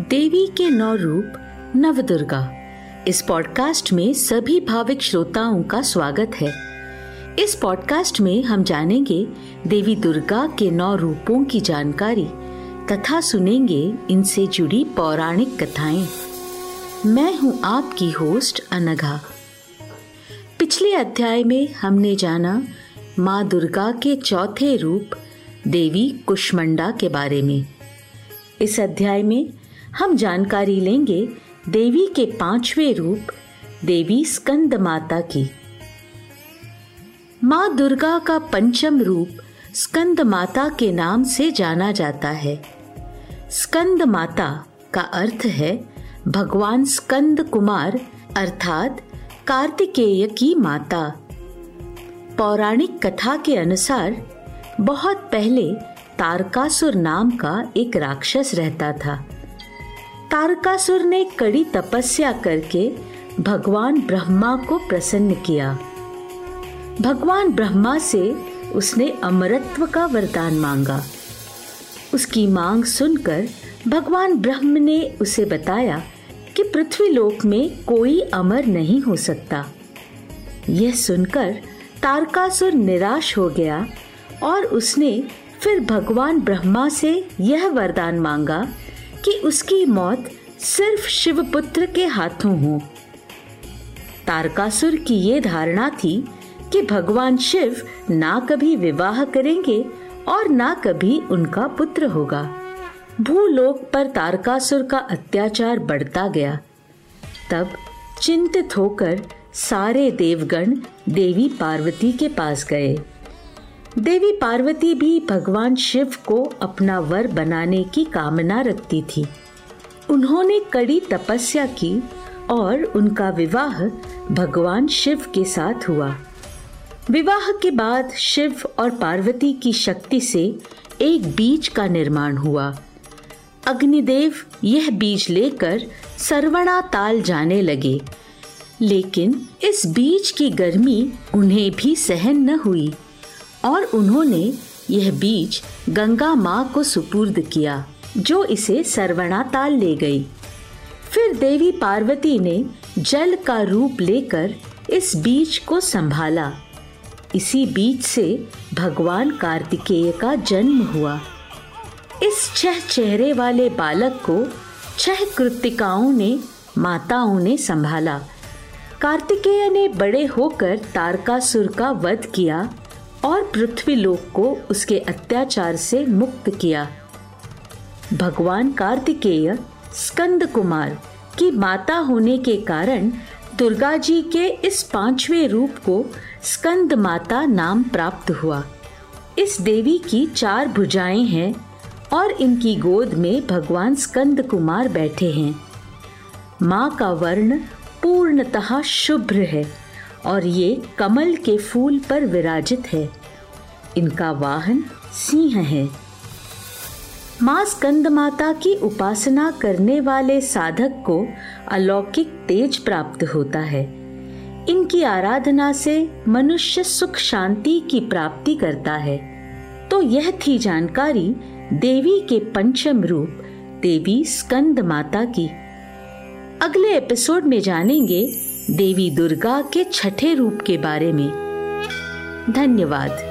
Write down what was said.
देवी के नौ रूप, नवदुर्गा। इस पॉडकास्ट में सभी भाविक श्रोताओं का स्वागत है। इस पॉडकास्ट में हम जानेंगे देवी दुर्गा के नौ रूपों की जानकारी, तथा सुनेंगे इनसे जुड़ी पौराणिक कथाएँ। मैं हूँ आपकी होस्ट अनघा। पिछले अध्याय में हमने जाना माँ दुर्गा के चौथे रूप, देवी कुष्मंडा के बारे में। इस अध्याय में हम जानकारी लेंगे देवी के पाँचवें रूप, देवी स्कंद माता की। माँ दुर्गा का पंचम रूप स्कंद माता के नाम से जाना जाता है। स्कंद माता का अर्थ है भगवान स्कंद कुमार, अर्थात कार्तिकेय की माता। पौराणिक कथा के अनुसार, बहुत पहले तारकासुर नाम का एक राक्षस रहता था। तारकासुर ने कड़ी तपस्या करके भगवान ब्रह्मा को प्रसन्न किया। भगवान ब्रह्मा से उसने अमरत्व का वरदान मांगा। उसकी मांग सुनकर भगवान ब्रह्म ने उसे बताया कि पृथ्वी लोक में कोई अमर नहीं हो सकता। यह सुनकर तारकासुर निराश हो गया और उसने फिर भगवान ब्रह्मा से यह वरदान मांगा कि उसकी मौत सिर्फ़ शिवपुत्र के हाथों हो। तारकासुर की ये धारणा थी कि भगवान शिव ना कभी विवाह करेंगे और ना कभी उनका पुत्र होगा। भूलोक पर तारकासुर का अत्याचार बढ़ता गया। तब चिंतित होकर सारे देवगण देवी पार्वती के पास गए। देवी पार्वती भी भगवान शिव को अपना वर बनाने की कामना रखती थी। उन्होंने कड़ी तपस्या की और उनका विवाह भगवान शिव के साथ हुआ। विवाह के बाद शिव और पार्वती की शक्ति से एक बीज का निर्माण हुआ। अग्निदेव यह बीज लेकर सरवणा ताल जाने लगे। लेकिन इस बीज की गर्मी उन्हें भी सहन न हुई। और उन्होंने यह बीज गंगा माँ को सुपुर्द किया, जो इसे सरवणा ताल ले गई। फिर देवी पार्वती ने जल का रूप लेकर इस बीज को संभाला। इसी बीज से भगवान कार्तिकेय का जन्म हुआ। इस छह चेहरे वाले बालक को छह कृतिकाओं ने, माताओं ने संभाला। कार्तिकेय ने बड़े होकर तारकासुर का वध किया और पृथ्वी लोक को उसके अत्याचार से मुक्त किया। भगवान कार्तिकेय स्कंद कुमार की माता होने के कारण दुर्गा जी के इस पाँचवें रूप को स्कंद माता नाम प्राप्त हुआ। इस देवी की चार भुजाएँ हैं और इनकी गोद में भगवान स्कंद कुमार बैठे हैं। माँ का वर्ण पूर्णतः शुभ्र है। और ये कमल के फूल पर विराजित है। इनका वाहन सिंह है। माँ स्कंद माता की उपासना करने वाले साधक को अलौकिक तेज प्राप्त होता है। इनकी आराधना से मनुष्य सुख शांति की प्राप्ति करता है। तो यह थी जानकारी देवी के पंचम रूप, देवी स्कंद माता की। अगले एपिसोड में जानेंगे देवी दुर्गा के छठे रूप के बारे में। धन्यवाद।